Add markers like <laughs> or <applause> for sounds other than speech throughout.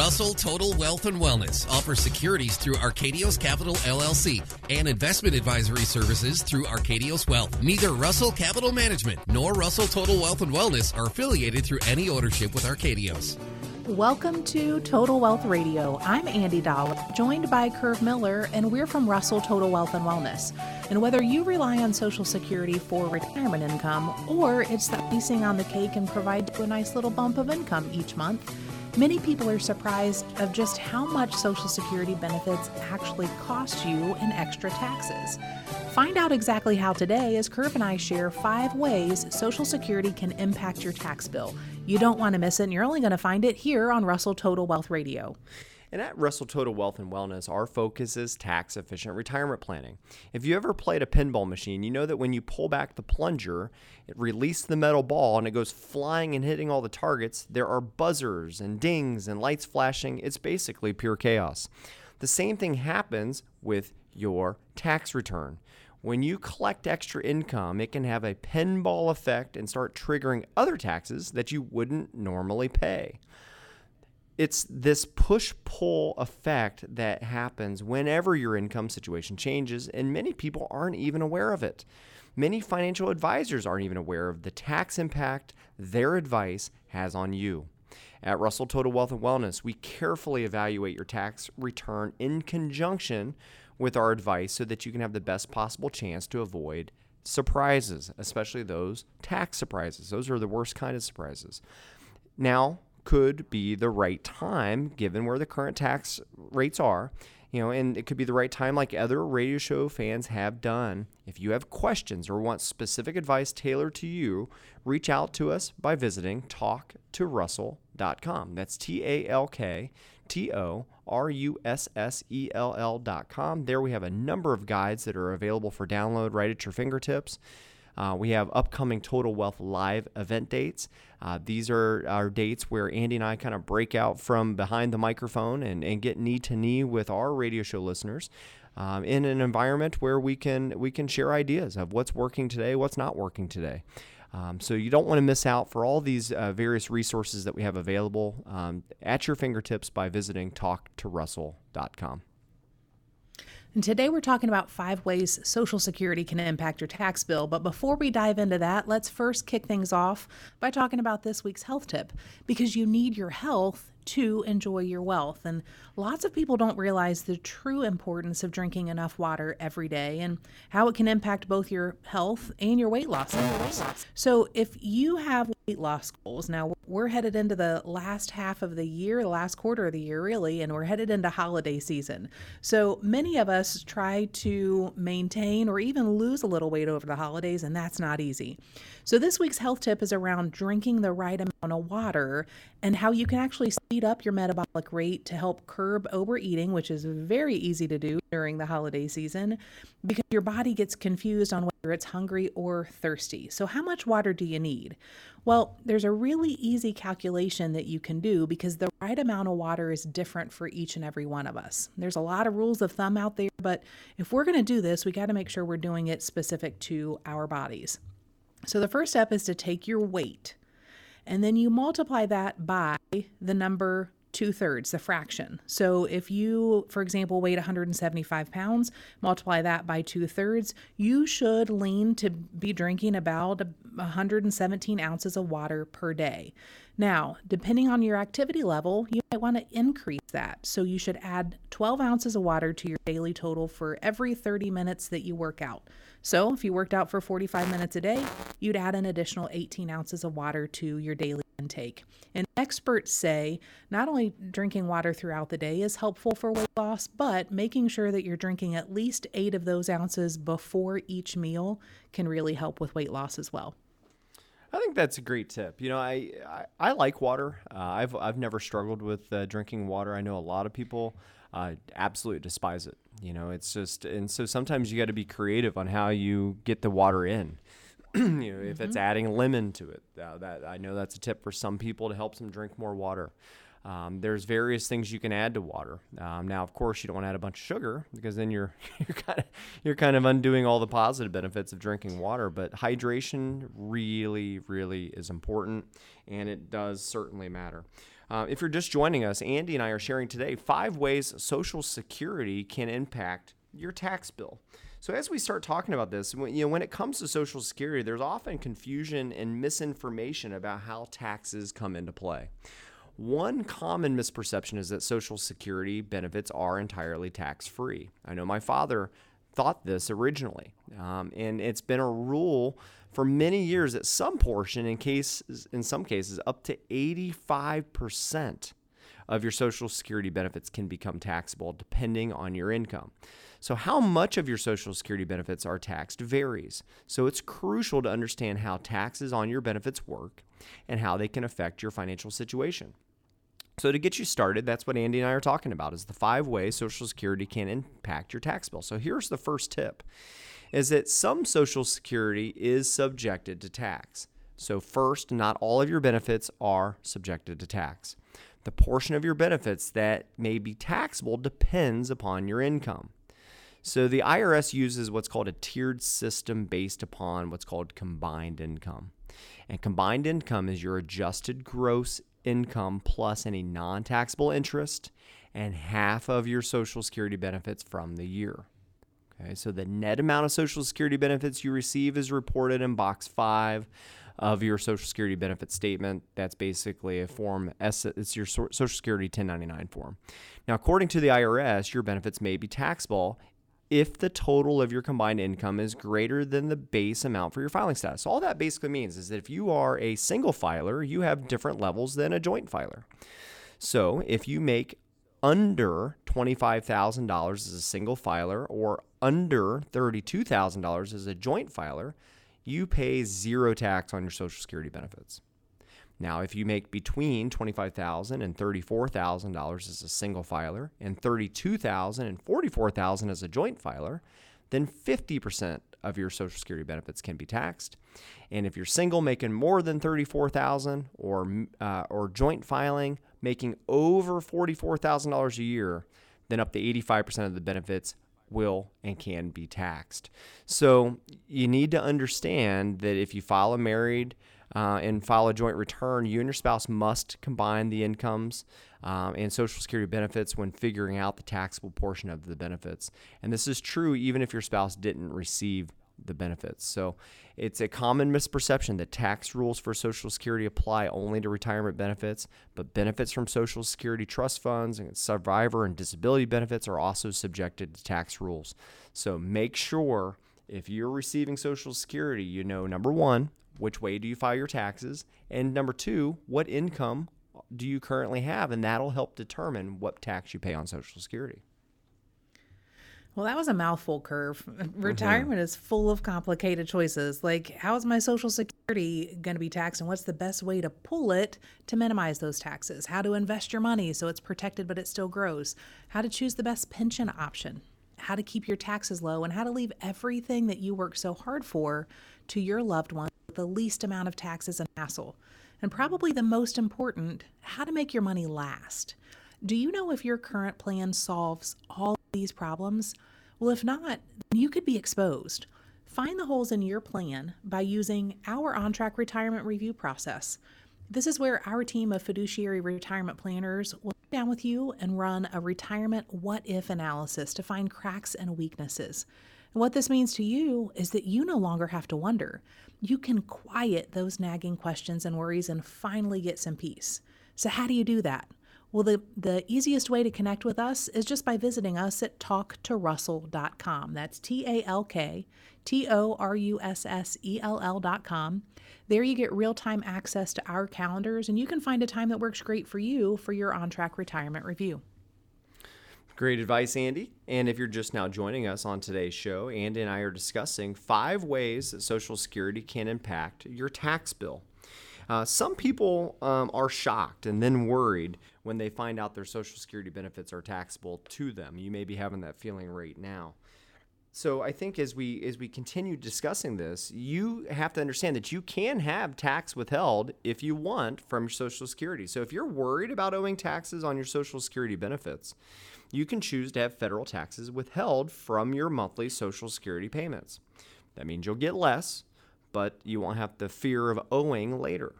Russell Total Wealth and Wellness offers securities through Arkadios Capital LLC and investment advisory services through Arkadios Wealth. Neither Russell Capital Management nor Russell Total Wealth and Wellness are affiliated through any ownership with Arkadios. Welcome to Total Wealth Radio. I'm Andy Dollar, joined by Curve Miller, and we're from Russell Total Wealth and Wellness. And whether you rely on Social Security for retirement income or it's the icing on the cake and provide a nice little bump of income each month, many people are surprised of just how much Social Security benefits actually cost you in extra taxes. Find out exactly how today as Curve and I share five ways Social Security can impact your tax bill. You don't want to miss it, and you're only going to find it here on Russell Total Wealth Radio. And at Russell Total Wealth and Wellness, our focus is tax efficient retirement planning. If you ever played a pinball machine, you know that when you pull back the plunger, it releases the metal ball and it goes flying and hitting all the targets. There are buzzers and dings and lights flashing. It's basically pure chaos. The same thing happens with your tax return. When you collect extra income, it can have a pinball effect and start triggering other taxes that you wouldn't normally pay. It's this push pull effect that happens whenever your income situation changes, and many people aren't even aware of it. Many financial advisors aren't even aware of the tax impact their advice has on you. At Russell Total Wealth and Wellness, we carefully evaluate your tax return in conjunction with our advice so that you can have the best possible chance to avoid surprises, especially those tax surprises. Those are the worst kind of surprises. Now could be the right time given where the current tax rates are. You know, and it could be the right time, like other radio show fans have done. If you have questions or want specific advice tailored to you, reach out to us by visiting talktorussell.com. That's T A L K T O R U S S E L L.com. There we have a number of guides that are available for download right at your fingertips. Uh, we have upcoming Total Wealth Live event dates. Uh, these are our dates where Andy and I kind of break out from behind the microphone and, and get knee to knee with our radio show listeners. Um, in an environment where we can we can share ideas of what's working today, what's not working today. Um, so you don't want to miss out for all these uh, various resources that we have available um, at your fingertips by visiting talktorussell.com. And today we're talking about five ways Social Security can impact your tax bill. But before we dive into that, let's first kick things off by talking about this week's health tip because you need your health to enjoy your wealth. And lots of people don't realize the true importance of drinking enough water every day and how it can impact both your health and your weight loss. So, if you have weight loss goals, now we're headed into the last half of the year, the last quarter of the year, really, and we're headed into holiday season. So, many of us try to maintain or even lose a little weight over the holidays, and that's not easy. So, this week's health tip is around drinking the right amount of water and how you can actually speed up your metabolic rate to help curb overeating, which is very easy to do during the holiday season because your body gets confused on it's hungry or thirsty. So, how much water do you need? Well, there's a really easy calculation that you can do because the right amount of water is different for each and every one of us. There's a lot of rules of thumb out there, but if we're going to do this, we got to make sure we're doing it specific to our bodies. So, the first step is to take your weight and then you multiply that by the number two thirds, the fraction. So if you, for example, weighed 175 pounds, multiply that by two thirds, you should lean to be drinking about 117 ounces of water per day. Now, depending on your activity level, you might want to increase that. So you should add 12 ounces of water to your daily total for every 30 minutes that you work out. So if you worked out for 45 minutes a day, you'd add an additional 18 ounces of water to your daily intake. And experts say not only drinking water throughout the day is helpful for weight loss, but making sure that you're drinking at least eight of those ounces before each meal can really help with weight loss as well. I think that's a great tip. You know, I I, I like water. Uh, I've I've never struggled with uh, drinking water. I know a lot of people uh, absolutely despise it. You know, it's just and so sometimes you got to be creative on how you get the water in. <clears throat> you know, mm-hmm. if it's mm-hmm. adding lemon to it, uh, that I know that's a tip for some people to help them drink more water. Um, there's various things you can add to water. Um, now, of course, you don't want to add a bunch of sugar because then you're <laughs> you're kind of you're kind of undoing all the positive benefits of drinking water. But hydration really, really is important, and it does certainly matter. Uh, if you're just joining us, Andy and I are sharing today five ways Social Security can impact your tax bill. So as we start talking about this, when, you know, when it comes to Social Security, there's often confusion and misinformation about how taxes come into play. One common misperception is that Social Security benefits are entirely tax free. I know my father thought this originally, um, and it's been a rule for many years that some portion, in cases, in some cases, up to 85% of your Social Security benefits can become taxable depending on your income. So, how much of your Social Security benefits are taxed varies. So, it's crucial to understand how taxes on your benefits work and how they can affect your financial situation. So, to get you started, that's what Andy and I are talking about is the five ways Social Security can impact your tax bill. So, here's the first tip is that some Social Security is subjected to tax. So, first, not all of your benefits are subjected to tax. The portion of your benefits that may be taxable depends upon your income. So the IRS uses what's called a tiered system based upon what's called combined income. And combined income is your adjusted gross income plus any non taxable interest and half of your Social Security benefits from the year. Okay, so the net amount of Social Security benefits you receive is reported in box five of your Social Security benefit statement. That's basically a form, it's your Social Security 1099 form. Now, according to the IRS, your benefits may be taxable if the total of your combined income is greater than the base amount for your filing status. So All that basically means is that if you are a single filer, you have different levels than a joint filer. So if you make under $25,000 as a single filer or under $32,000 as a joint filer, you pay zero tax on your Social Security benefits. Now, if you make between $25,000 and $34,000 as a single filer and $32,000 and $44,000 as a joint filer, then 50% of your Social Security benefits can be taxed. And if you're single making more than 34,000 or uh, or joint filing making over $44,000 a year, then up to 85% of the benefits will and can be taxed. So you need to understand that if you file a married uh, and file a joint return, you and your spouse must combine the incomes um, and Social Security benefits when figuring out the taxable portion of the benefits. And this is true even if your spouse didn't receive the benefits. So it's a common misperception that tax rules for Social Security apply only to retirement benefits, but benefits from Social Security trust funds and survivor and disability benefits are also subjected to tax rules. So make sure if you're receiving Social Security, you know number one, which way do you file your taxes? And number two, what income do you currently have? And that'll help determine what tax you pay on Social Security. Well, that was a mouthful curve. <laughs> Retirement mm-hmm. is full of complicated choices. Like, how is my Social Security going to be taxed, and what's the best way to pull it to minimize those taxes? How to invest your money so it's protected but it still grows? How to choose the best pension option? How to keep your taxes low, and how to leave everything that you work so hard for to your loved ones with the least amount of taxes and hassle. And probably the most important, how to make your money last. Do you know if your current plan solves all these problems? Well, if not, you could be exposed. Find the holes in your plan by using our on track retirement review process. This is where our team of fiduciary retirement planners will sit down with you and run a retirement what if analysis to find cracks and weaknesses. And what this means to you is that you no longer have to wonder. You can quiet those nagging questions and worries and finally get some peace. So, how do you do that? Well, the, the easiest way to connect with us is just by visiting us at talktorussell.com. That's T A L K T O R U S S E L L.com. There you get real time access to our calendars, and you can find a time that works great for you for your on track retirement review. Great advice, Andy. And if you're just now joining us on today's show, Andy and I are discussing five ways that Social Security can impact your tax bill. Uh, some people um, are shocked and then worried when they find out their Social Security benefits are taxable to them. You may be having that feeling right now. So I think as we as we continue discussing this, you have to understand that you can have tax withheld if you want from your Social Security. So if you're worried about owing taxes on your Social Security benefits, you can choose to have federal taxes withheld from your monthly Social Security payments. That means you'll get less, but you won't have the fear of owing later.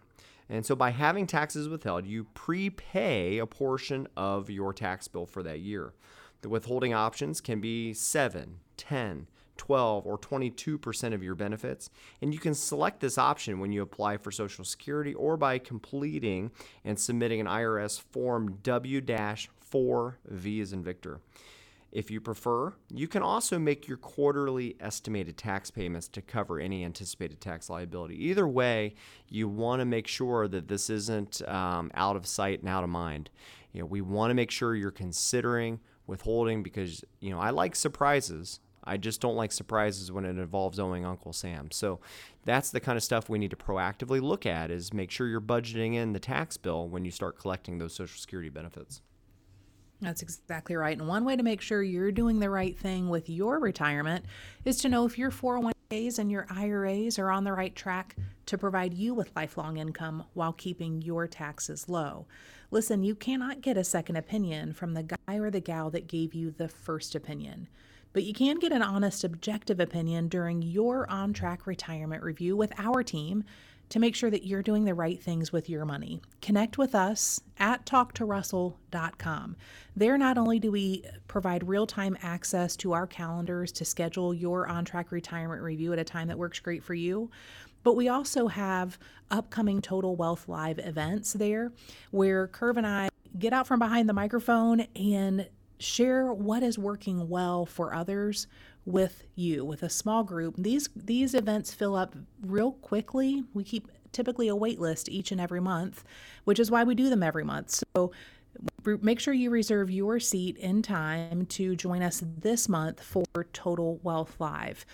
And so by having taxes withheld, you prepay a portion of your tax bill for that year. The withholding options can be 7, 10, 12, or 22% of your benefits. And you can select this option when you apply for Social Security or by completing and submitting an IRS Form W 4V as in Victor. If you prefer, you can also make your quarterly estimated tax payments to cover any anticipated tax liability. Either way, you want to make sure that this isn't um, out of sight and out of mind. You know, we want to make sure you're considering withholding because you know I like surprises. I just don't like surprises when it involves owing Uncle Sam. So that's the kind of stuff we need to proactively look at is make sure you're budgeting in the tax bill when you start collecting those social security benefits. That's exactly right. And one way to make sure you're doing the right thing with your retirement is to know if your 401ks and your IRAs are on the right track to provide you with lifelong income while keeping your taxes low. Listen, you cannot get a second opinion from the guy or the gal that gave you the first opinion. But you can get an honest, objective opinion during your on track retirement review with our team to make sure that you're doing the right things with your money. Connect with us at talktorussell.com. There, not only do we provide real time access to our calendars to schedule your on track retirement review at a time that works great for you, but we also have upcoming Total Wealth Live events there where Curve and I get out from behind the microphone and share what is working well for others with you with a small group. These these events fill up real quickly. We keep typically a wait list each and every month which is why we do them every month. So make sure you reserve your seat in time to join us this month for total wealth live.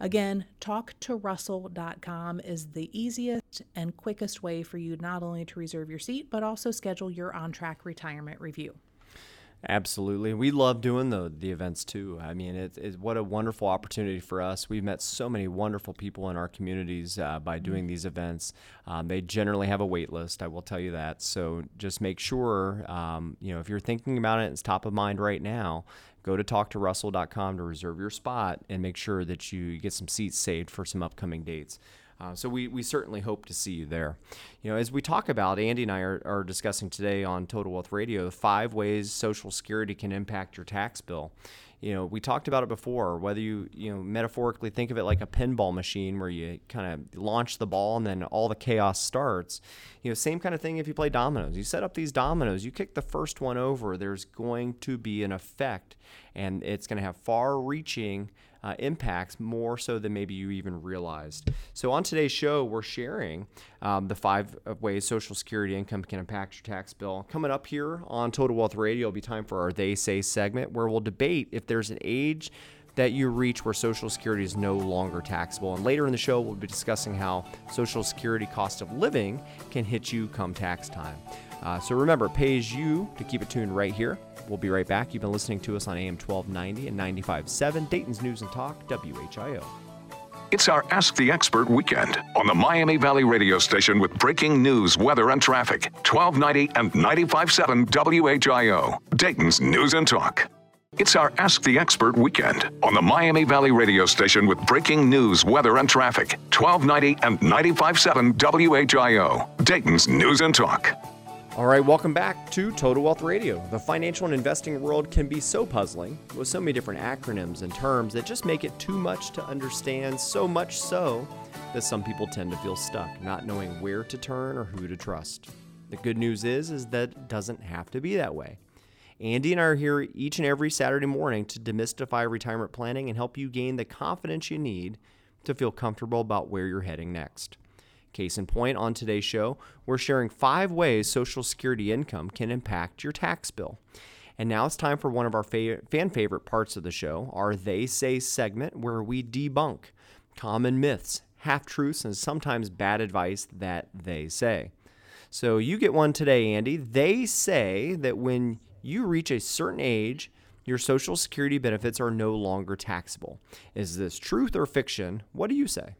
Again, talktorussell.com is the easiest and quickest way for you not only to reserve your seat, but also schedule your on track retirement review. Absolutely. We love doing the, the events too. I mean, it's it, what a wonderful opportunity for us. We've met so many wonderful people in our communities uh, by doing mm-hmm. these events. Um, they generally have a wait list, I will tell you that. So just make sure, um, you know, if you're thinking about it, it's top of mind right now, go to talktorussell.com to reserve your spot and make sure that you get some seats saved for some upcoming dates. Uh, so we, we certainly hope to see you there. You know, as we talk about, Andy and I are, are discussing today on Total Wealth Radio five ways Social Security can impact your tax bill. You know, we talked about it before. Whether you you know metaphorically think of it like a pinball machine where you kind of launch the ball and then all the chaos starts. You know, same kind of thing if you play dominoes. You set up these dominoes, you kick the first one over. There's going to be an effect, and it's going to have far-reaching uh, impacts more so than maybe you even realized. So, on today's show, we're sharing um, the five ways Social Security income can impact your tax bill. Coming up here on Total Wealth Radio, will be time for our They Say segment where we'll debate if there's an age that you reach where Social Security is no longer taxable. And later in the show, we'll be discussing how Social Security cost of living can hit you come tax time. Uh, so remember, pays you to keep it tuned right here. We'll be right back. You've been listening to us on AM 1290 and 95.7, Dayton's News and Talk, WHIO. It's our Ask the Expert weekend on the Miami Valley radio station with breaking news, weather, and traffic. 1290 and 95.7 WHIO, Dayton's News and Talk. It's our Ask the Expert weekend on the Miami Valley radio station with breaking news, weather, and traffic. 1290 and 95.7 WHIO, Dayton's News and Talk. All right, welcome back to Total Wealth Radio. The financial and investing world can be so puzzling with so many different acronyms and terms that just make it too much to understand, so much so that some people tend to feel stuck, not knowing where to turn or who to trust. The good news is is that it doesn't have to be that way. Andy and I are here each and every Saturday morning to demystify retirement planning and help you gain the confidence you need to feel comfortable about where you're heading next. Case in point, on today's show, we're sharing five ways Social Security income can impact your tax bill. And now it's time for one of our fa- fan favorite parts of the show, our They Say segment, where we debunk common myths, half truths, and sometimes bad advice that they say. So you get one today, Andy. They say that when you reach a certain age, your Social Security benefits are no longer taxable. Is this truth or fiction? What do you say?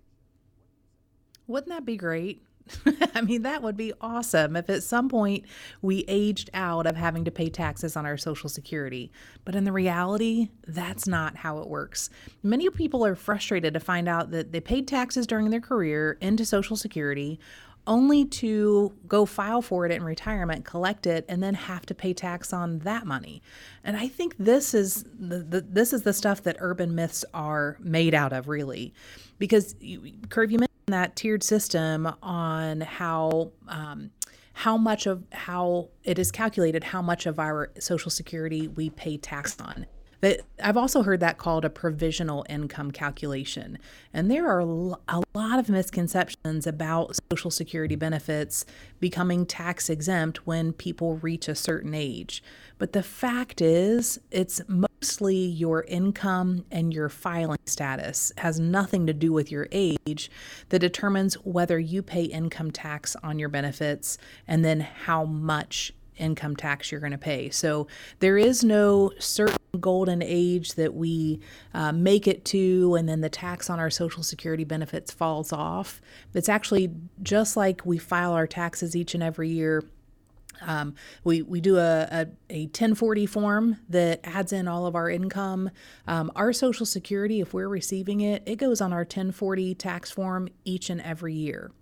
Wouldn't that be great? <laughs> I mean, that would be awesome if at some point we aged out of having to pay taxes on our Social Security. But in the reality, that's not how it works. Many people are frustrated to find out that they paid taxes during their career into Social Security only to go file for it in retirement, collect it, and then have to pay tax on that money. And I think this is the, the this is the stuff that urban myths are made out of, really, because Curve, you mentioned that tiered system on how. Um, how much of how it is calculated how much of our social security we pay tax on but I've also heard that called a provisional income calculation. And there are a lot of misconceptions about Social Security benefits becoming tax exempt when people reach a certain age. But the fact is, it's mostly your income and your filing status has nothing to do with your age that determines whether you pay income tax on your benefits and then how much income tax you're going to pay. So there is no certain golden age that we uh, make it to, and then the tax on our Social Security benefits falls off. It's actually just like we file our taxes each and every year. Um, we, we do a, a, a, 1040 form that adds in all of our income. Um, our Social Security, if we're receiving it, it goes on our 1040 tax form each and every year.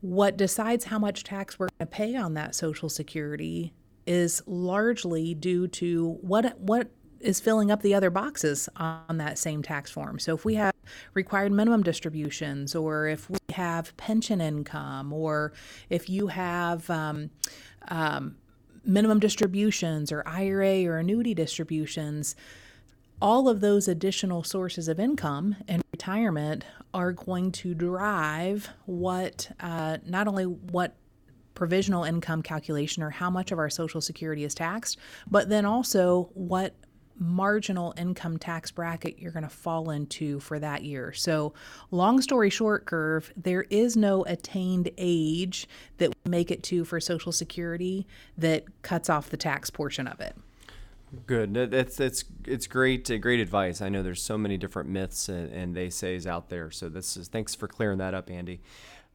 What decides how much tax we're going to pay on that Social Security is largely due to what what is filling up the other boxes on that same tax form. So if we have required minimum distributions, or if we have pension income, or if you have um, um, minimum distributions, or IRA or annuity distributions, all of those additional sources of income and retirement are going to drive what uh, not only what provisional income calculation or how much of our social security is taxed, but then also what marginal income tax bracket you're going to fall into for that year. So, long story short, curve, there is no attained age that we make it to for social security that cuts off the tax portion of it. Good. That's that's it's great. Uh, great advice. I know there's so many different myths and, and they says out there. So this is thanks for clearing that up, Andy.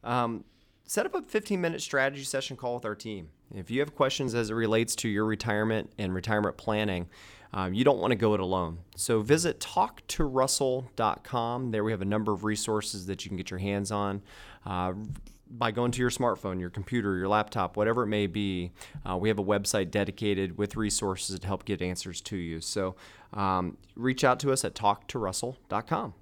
Um, set up a 15 minute strategy session call with our team. If you have questions as it relates to your retirement and retirement planning, um, you don't want to go it alone. So visit talktorussell.com. There we have a number of resources that you can get your hands on. Uh, by going to your smartphone, your computer, your laptop, whatever it may be, uh, we have a website dedicated with resources to help get answers to you. So um, reach out to us at talktorussell.com.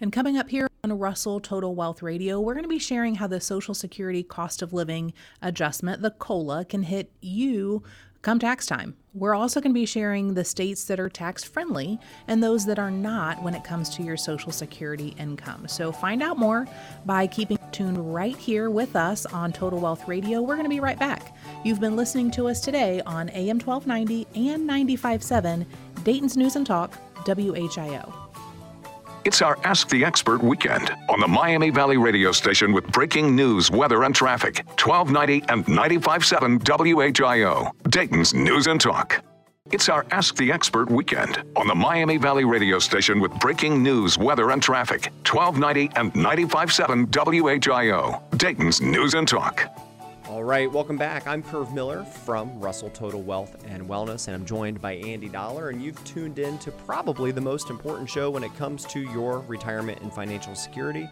And coming up here on Russell Total Wealth Radio, we're going to be sharing how the Social Security Cost of Living Adjustment, the COLA, can hit you come tax time. We're also going to be sharing the states that are tax friendly and those that are not when it comes to your Social Security income. So find out more by keeping tuned right here with us on Total Wealth Radio. We're going to be right back. You've been listening to us today on AM 1290 and 957 Dayton's News and Talk, WHIO. It's our Ask the Expert weekend on the Miami Valley radio station with breaking news, weather, and traffic. 1290 and 95.7 WHIO, Dayton's News and Talk. It's our Ask the Expert weekend on the Miami Valley radio station with breaking news, weather, and traffic. 1290 and 95.7 WHIO, Dayton's News and Talk. All right, welcome back. I'm Curve Miller from Russell Total Wealth and Wellness, and I'm joined by Andy Dollar. And you've tuned in to probably the most important show when it comes to your retirement and financial security.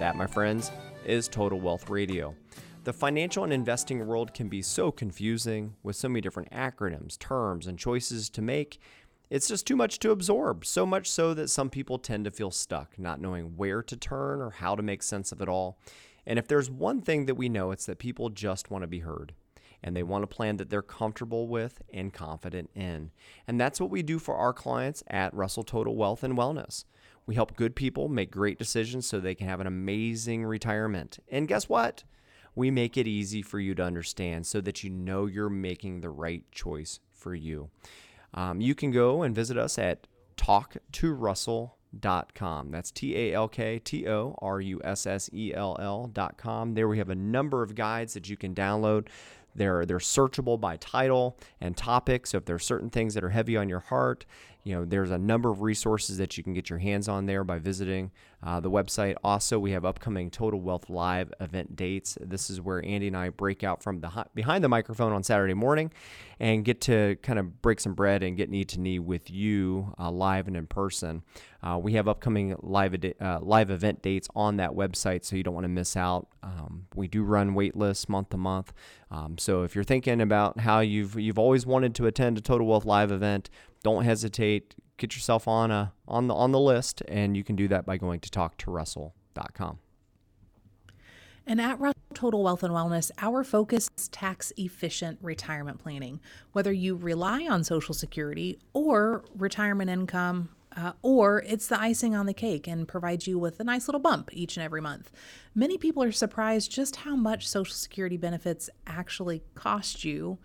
That, my friends, is Total Wealth Radio. The financial and investing world can be so confusing with so many different acronyms, terms, and choices to make. It's just too much to absorb, so much so that some people tend to feel stuck, not knowing where to turn or how to make sense of it all. And if there's one thing that we know, it's that people just want to be heard and they want a plan that they're comfortable with and confident in. And that's what we do for our clients at Russell Total Wealth and Wellness. We help good people make great decisions so they can have an amazing retirement. And guess what? We make it easy for you to understand so that you know you're making the right choice for you. Um, you can go and visit us at talktorussell.com com. That's T A L K T O R U S S E L L.com. There we have a number of guides that you can download. They're, they're searchable by title and topic. So if there are certain things that are heavy on your heart, you know, there's a number of resources that you can get your hands on there by visiting uh, the website. Also, we have upcoming Total Wealth Live event dates. This is where Andy and I break out from the behind the microphone on Saturday morning and get to kind of break some bread and get knee to knee with you uh, live and in person. Uh, we have upcoming live uh, live event dates on that website, so you don't want to miss out. Um, we do run wait lists month to month. Um, so if you're thinking about how you've you've always wanted to attend a Total Wealth live event, don't hesitate. Get yourself on a on the on the list, and you can do that by going to talktorussell.com. And at Russell Total Wealth and Wellness, our focus is tax efficient retirement planning. Whether you rely on Social Security or retirement income, uh, or it's the icing on the cake and provides you with a nice little bump each and every month. Many people are surprised just how much Social Security benefits actually cost you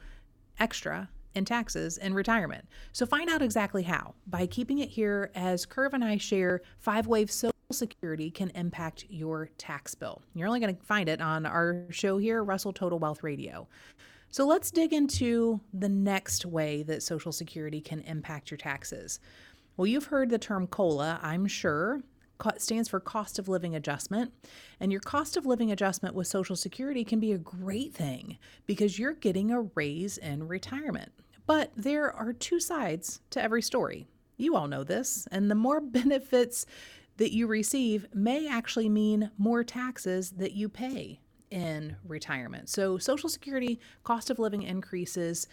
extra in taxes in retirement. So find out exactly how by keeping it here as Curve and I share five ways Social Security can impact your tax bill. You're only going to find it on our show here, Russell Total Wealth Radio. So let's dig into the next way that Social Security can impact your taxes. Well, you've heard the term COLA, I'm sure. Stands for cost of living adjustment. And your cost of living adjustment with Social Security can be a great thing because you're getting a raise in retirement. But there are two sides to every story. You all know this. And the more <laughs> benefits that you receive may actually mean more taxes that you pay in retirement. So, Social Security cost of living increases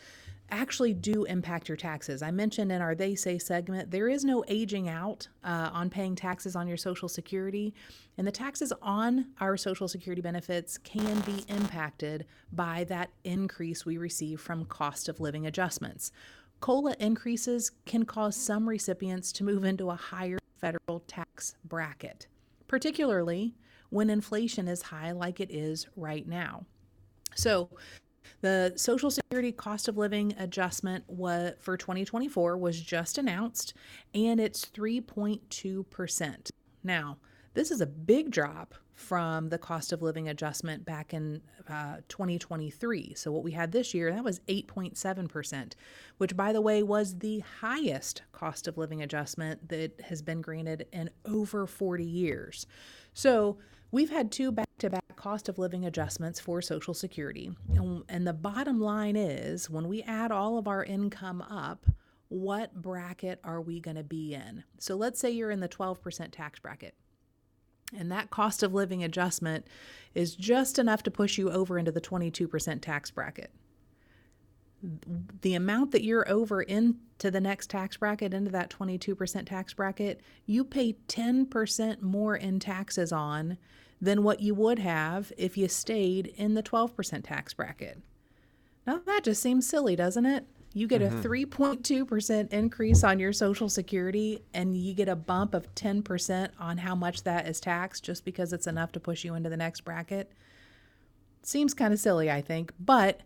actually do impact your taxes. I mentioned in our They Say segment, there is no aging out uh, on paying taxes on your Social Security, and the taxes on our Social Security benefits can be impacted by that increase we receive from cost of living adjustments. COLA increases can cause some recipients to move into a higher federal tax bracket, particularly when inflation is high like it is right now. So, the Social Security cost of living adjustment for 2024 was just announced, and it's 3.2%. Now, this is a big drop from the cost of living adjustment back in uh, 2023. So, what we had this year, that was 8.7%, which, by the way, was the highest cost of living adjustment that has been granted in over 40 years. So, we've had two back to back cost of living adjustments for Social Security. And the bottom line is when we add all of our income up, what bracket are we going to be in? So let's say you're in the 12% tax bracket. And that cost of living adjustment is just enough to push you over into the 22% tax bracket. The amount that you're over into the next tax bracket, into that 22% tax bracket, you pay 10% more in taxes on than what you would have if you stayed in the 12% tax bracket. Now, that just seems silly, doesn't it? You get mm-hmm. a 3.2% increase on your Social Security, and you get a bump of 10% on how much that is taxed just because it's enough to push you into the next bracket. Seems kind of silly, I think, but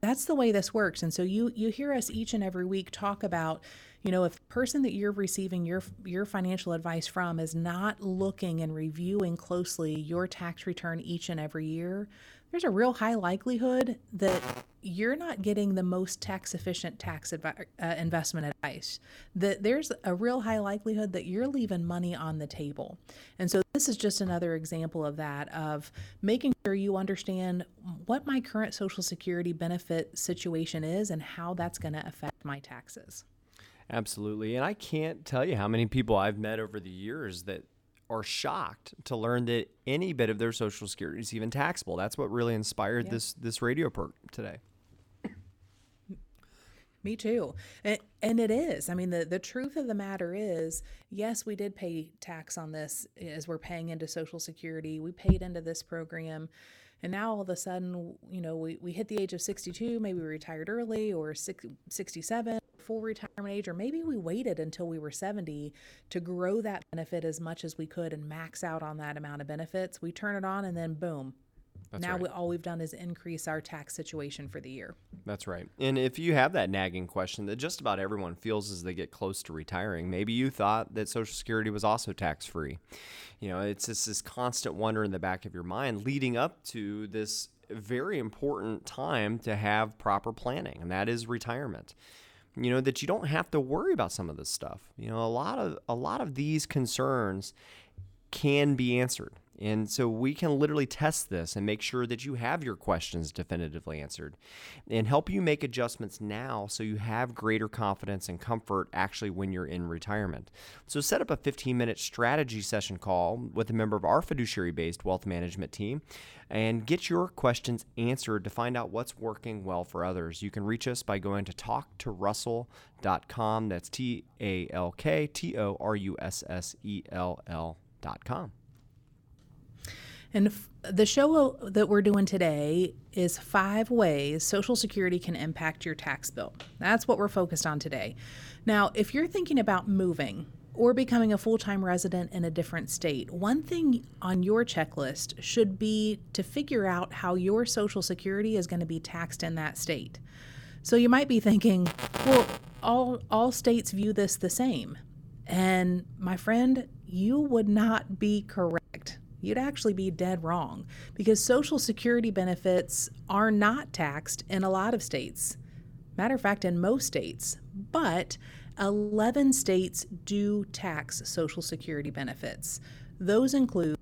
that's the way this works. And so you you hear us each and every week talk about you know if the person that you're receiving your your financial advice from is not looking and reviewing closely your tax return each and every year there's a real high likelihood that you're not getting the most tax efficient tax advi- uh, investment advice that there's a real high likelihood that you're leaving money on the table and so this is just another example of that of making sure you understand what my current social security benefit situation is and how that's going to affect my taxes Absolutely. And I can't tell you how many people I've met over the years that are shocked to learn that any bit of their social security is even taxable. That's what really inspired yeah. this this radio program today. <clears throat> Me too. And, and it is. I mean, the, the truth of the matter is yes, we did pay tax on this as we're paying into Social Security. We paid into this program. And now all of a sudden, you know, we, we hit the age of 62, maybe we retired early or 67 full retirement age, or maybe we waited until we were 70 to grow that benefit as much as we could and max out on that amount of benefits. We turn it on and then boom. That's now right. we, all we've done is increase our tax situation for the year. That's right. And if you have that nagging question that just about everyone feels as they get close to retiring, maybe you thought that Social Security was also tax free. You know, it's just this constant wonder in the back of your mind leading up to this very important time to have proper planning, and that is retirement you know that you don't have to worry about some of this stuff you know a lot of a lot of these concerns can be answered. And so we can literally test this and make sure that you have your questions definitively answered and help you make adjustments now so you have greater confidence and comfort actually when you're in retirement. So set up a 15 minute strategy session call with a member of our fiduciary based wealth management team and get your questions answered to find out what's working well for others. You can reach us by going to talktorussell.com. That's T A L K T O R U S S E L L.com. And f- the show that we're doing today is five ways Social Security can impact your tax bill. That's what we're focused on today. Now, if you're thinking about moving or becoming a full time resident in a different state, one thing on your checklist should be to figure out how your Social Security is going to be taxed in that state. So you might be thinking, well, all, all states view this the same. And my friend, you would not be correct you'd actually be dead wrong because Social Security benefits are not taxed in a lot of states. Matter of fact, in most states, but 11 states do tax Social Security benefits. Those include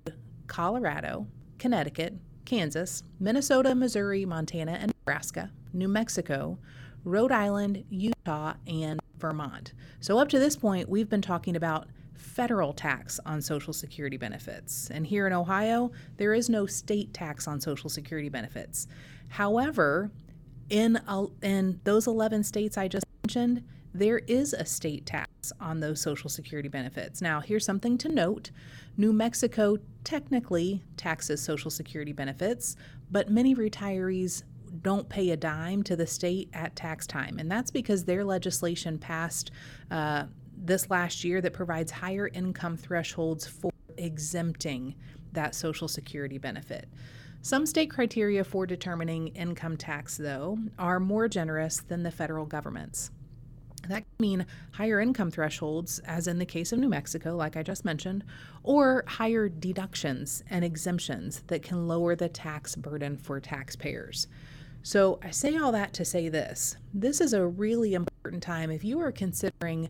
Colorado, Connecticut, Kansas, Minnesota, Missouri, Montana, and Nebraska, New Mexico, Rhode Island, Utah, and Vermont. So, up to this point, we've been talking about federal tax on Social Security benefits. And here in Ohio, there is no state tax on Social Security benefits. However, in, in those 11 states I just mentioned, there is a state tax on those Social Security benefits. Now, here's something to note New Mexico technically taxes Social Security benefits, but many retirees don't pay a dime to the state at tax time. And that's because their legislation passed uh, this last year that provides higher income thresholds for exempting that Social Security benefit. Some state criteria for determining income tax, though, are more generous than the federal government's. That can mean higher income thresholds, as in the case of New Mexico, like I just mentioned, or higher deductions and exemptions that can lower the tax burden for taxpayers. So I say all that to say this this is a really important time if you are considering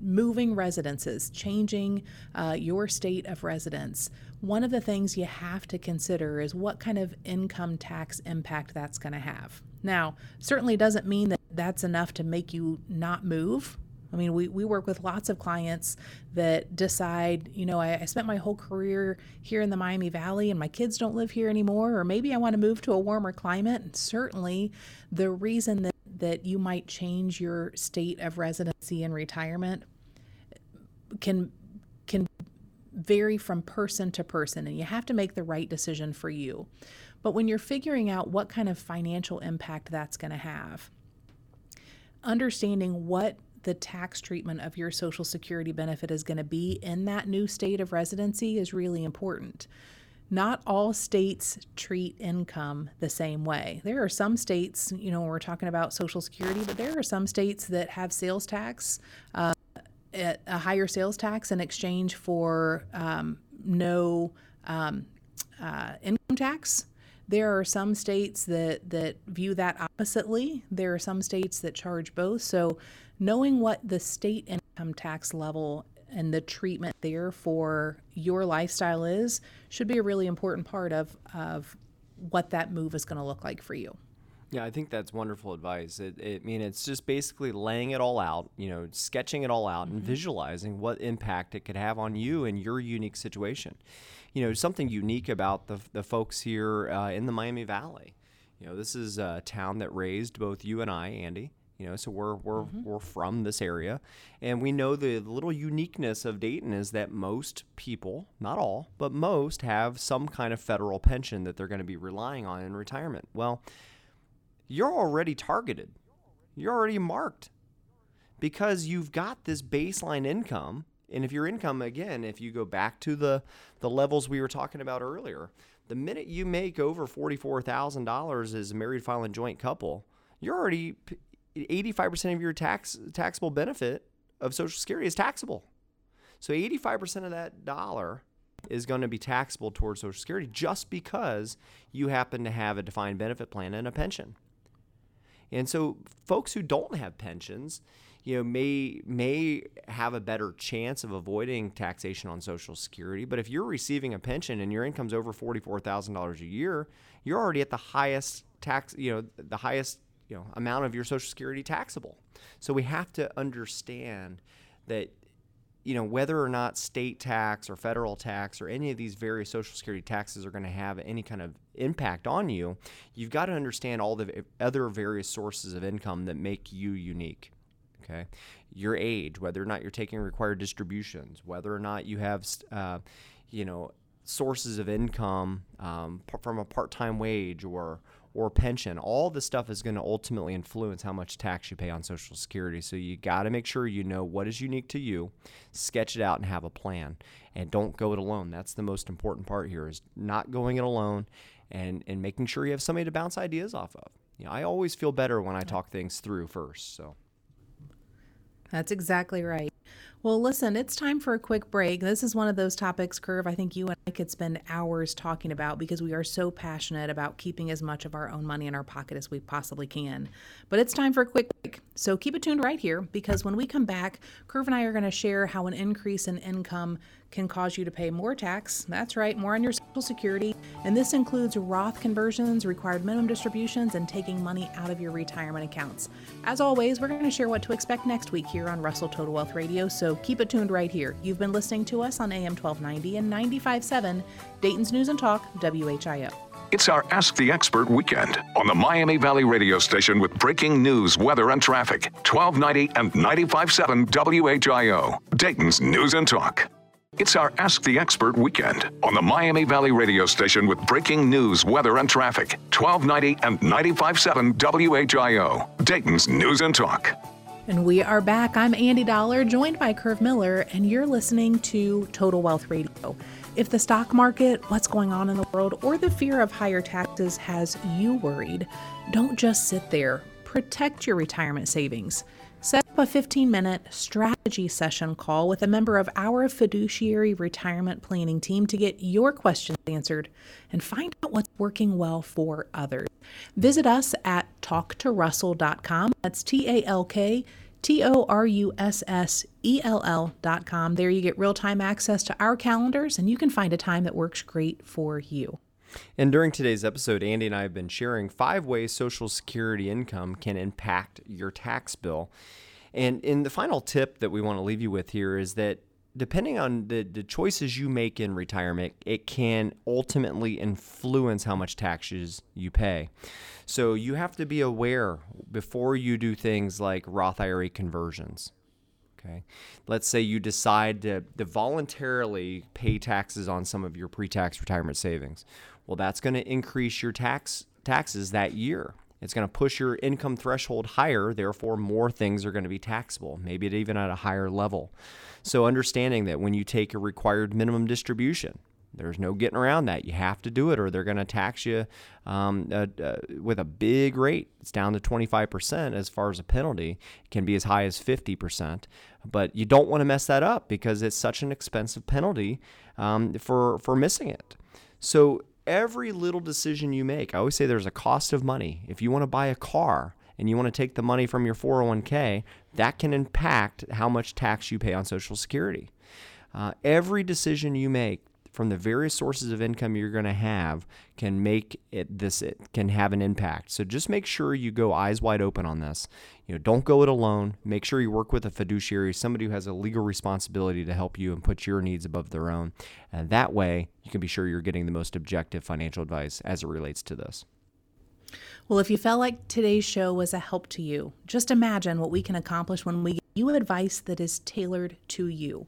moving residences, changing uh, your state of residence, one of the things you have to consider is what kind of income tax impact that's going to have. Now, certainly doesn't mean that that's enough to make you not move. I mean, we, we work with lots of clients that decide, you know, I, I, spent my whole career here in the Miami Valley and my kids don't live here anymore, or maybe I want to move to a warmer climate. And certainly, the reason that, that you might change your state of residency and retirement can can vary from person to person and you have to make the right decision for you. But when you're figuring out what kind of financial impact that's going to have, understanding what the tax treatment of your Social Security benefit is going to be in that new state of residency is really important. Not all states treat income the same way. There are some states, you know, we're talking about Social Security, but there are some states that have sales tax. Uh, a higher sales tax in exchange for um, no um, uh, income tax. There are some states that, that view that oppositely. There are some states that charge both. So, knowing what the state income tax level and the treatment there for your lifestyle is should be a really important part of, of what that move is going to look like for you. Yeah, I think that's wonderful advice. It, it, I mean, it's just basically laying it all out, you know, sketching it all out mm-hmm. and visualizing what impact it could have on you and your unique situation. You know, something unique about the, the folks here uh, in the Miami Valley. You know, this is a town that raised both you and I, Andy. You know, so we're we're mm-hmm. we're from this area, and we know the little uniqueness of Dayton is that most people, not all, but most, have some kind of federal pension that they're going to be relying on in retirement. Well you're already targeted. You're already marked because you've got this baseline income. And if your income, again, if you go back to the, the levels we were talking about earlier, the minute you make over $44,000 as a married filing joint couple, you're already 85% of your tax taxable benefit of Social Security is taxable. So 85% of that dollar is going to be taxable towards Social Security just because you happen to have a defined benefit plan and a pension. And so folks who don't have pensions, you know, may may have a better chance of avoiding taxation on Social Security. But if you're receiving a pension and your income's over forty four thousand dollars a year, you're already at the highest tax, you know, the highest you know amount of your Social Security taxable. So we have to understand that you know whether or not state tax or federal tax or any of these various social security taxes are going to have any kind of impact on you you've got to understand all the other various sources of income that make you unique okay your age whether or not you're taking required distributions whether or not you have uh, you know sources of income um, from a part-time wage or or pension all this stuff is going to ultimately influence how much tax you pay on social security. So you got to make sure you know what is unique to you sketch it out and have a plan. And don't go it alone. That's the most important part here is not going it alone and and making sure you have somebody to bounce ideas off of. You know, i always feel better when i talk things through first so. That's exactly right. Well, listen, it's time for a quick break. This is one of those topics, Curve, I think you and I could spend hours talking about because we are so passionate about keeping as much of our own money in our pocket as we possibly can. But it's time for a quick break. So keep it tuned right here because when we come back, Curve and I are going to share how an increase in income can cause you to pay more tax. That's right, more on your Social Security. And this includes Roth conversions, required minimum distributions, and taking money out of your retirement accounts. As always, we're going to share what to expect next week here on Russell Total Wealth Radio, so keep it tuned right here. You've been listening to us on AM 1290 and 95.7, Dayton's News and Talk, WHIO. It's our Ask the Expert weekend on the Miami Valley radio station with breaking news, weather, and traffic. 1290 and 95.7 WHIO, Dayton's News and Talk. It's our Ask the Expert weekend on the Miami Valley radio station with breaking news, weather, and traffic. 1290 and 95.7 WHIO, Dayton's News and Talk. And we are back. I'm Andy Dollar, joined by Curve Miller, and you're listening to Total Wealth Radio. If the stock market, what's going on in the world, or the fear of higher taxes has you worried, don't just sit there. Protect your retirement savings. Set up a 15 minute strategy session call with a member of our fiduciary retirement planning team to get your questions answered and find out what's working well for others. Visit us at talktorussell.com. That's T A L K T O R U S S E L L.com. There you get real time access to our calendars and you can find a time that works great for you. And during today's episode, Andy and I have been sharing five ways Social Security income can impact your tax bill. And in the final tip that we want to leave you with here is that depending on the, the choices you make in retirement, it can ultimately influence how much taxes you pay. So you have to be aware before you do things like Roth IRA conversions. Okay. Let's say you decide to, to voluntarily pay taxes on some of your pre tax retirement savings. Well, that's going to increase your tax taxes that year. It's going to push your income threshold higher, therefore, more things are going to be taxable, maybe even at a higher level. So, understanding that when you take a required minimum distribution, there's no getting around that. You have to do it, or they're going to tax you um, uh, uh, with a big rate. It's down to 25% as far as a penalty. It can be as high as 50%. But you don't want to mess that up because it's such an expensive penalty um, for, for missing it. So, every little decision you make, I always say there's a cost of money. If you want to buy a car and you want to take the money from your 401k, that can impact how much tax you pay on Social Security. Uh, every decision you make from the various sources of income you're going to have can make it this it can have an impact. So just make sure you go eyes wide open on this. You know, don't go it alone. Make sure you work with a fiduciary, somebody who has a legal responsibility to help you and put your needs above their own. And that way, you can be sure you're getting the most objective financial advice as it relates to this. Well, if you felt like today's show was a help to you, just imagine what we can accomplish when we you advice that is tailored to you.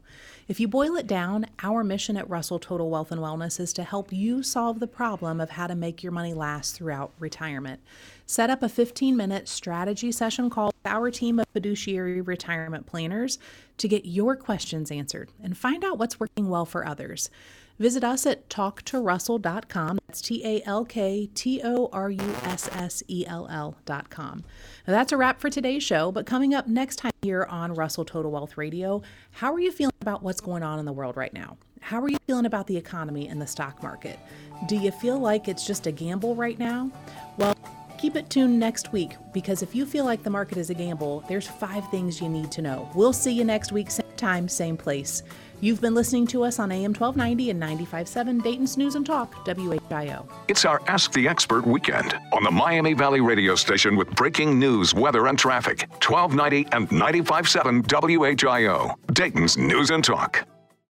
If you boil it down, our mission at Russell Total Wealth and Wellness is to help you solve the problem of how to make your money last throughout retirement. Set up a 15 minute strategy session call with our team of fiduciary retirement planners to get your questions answered and find out what's working well for others. Visit us at talktorussell.com. That's T A L K T O R U S S E L L.com. Now, that's a wrap for today's show, but coming up next time here on Russell Total Wealth Radio, how are you feeling about what's going on in the world right now? How are you feeling about the economy and the stock market? Do you feel like it's just a gamble right now? Well, Keep it tuned next week because if you feel like the market is a gamble, there's five things you need to know. We'll see you next week, same time, same place. You've been listening to us on AM 1290 and 95.7 Dayton's News and Talk, WHIO. It's our Ask the Expert weekend on the Miami Valley radio station with breaking news, weather, and traffic. 1290 and 95.7 WHIO, Dayton's News and Talk.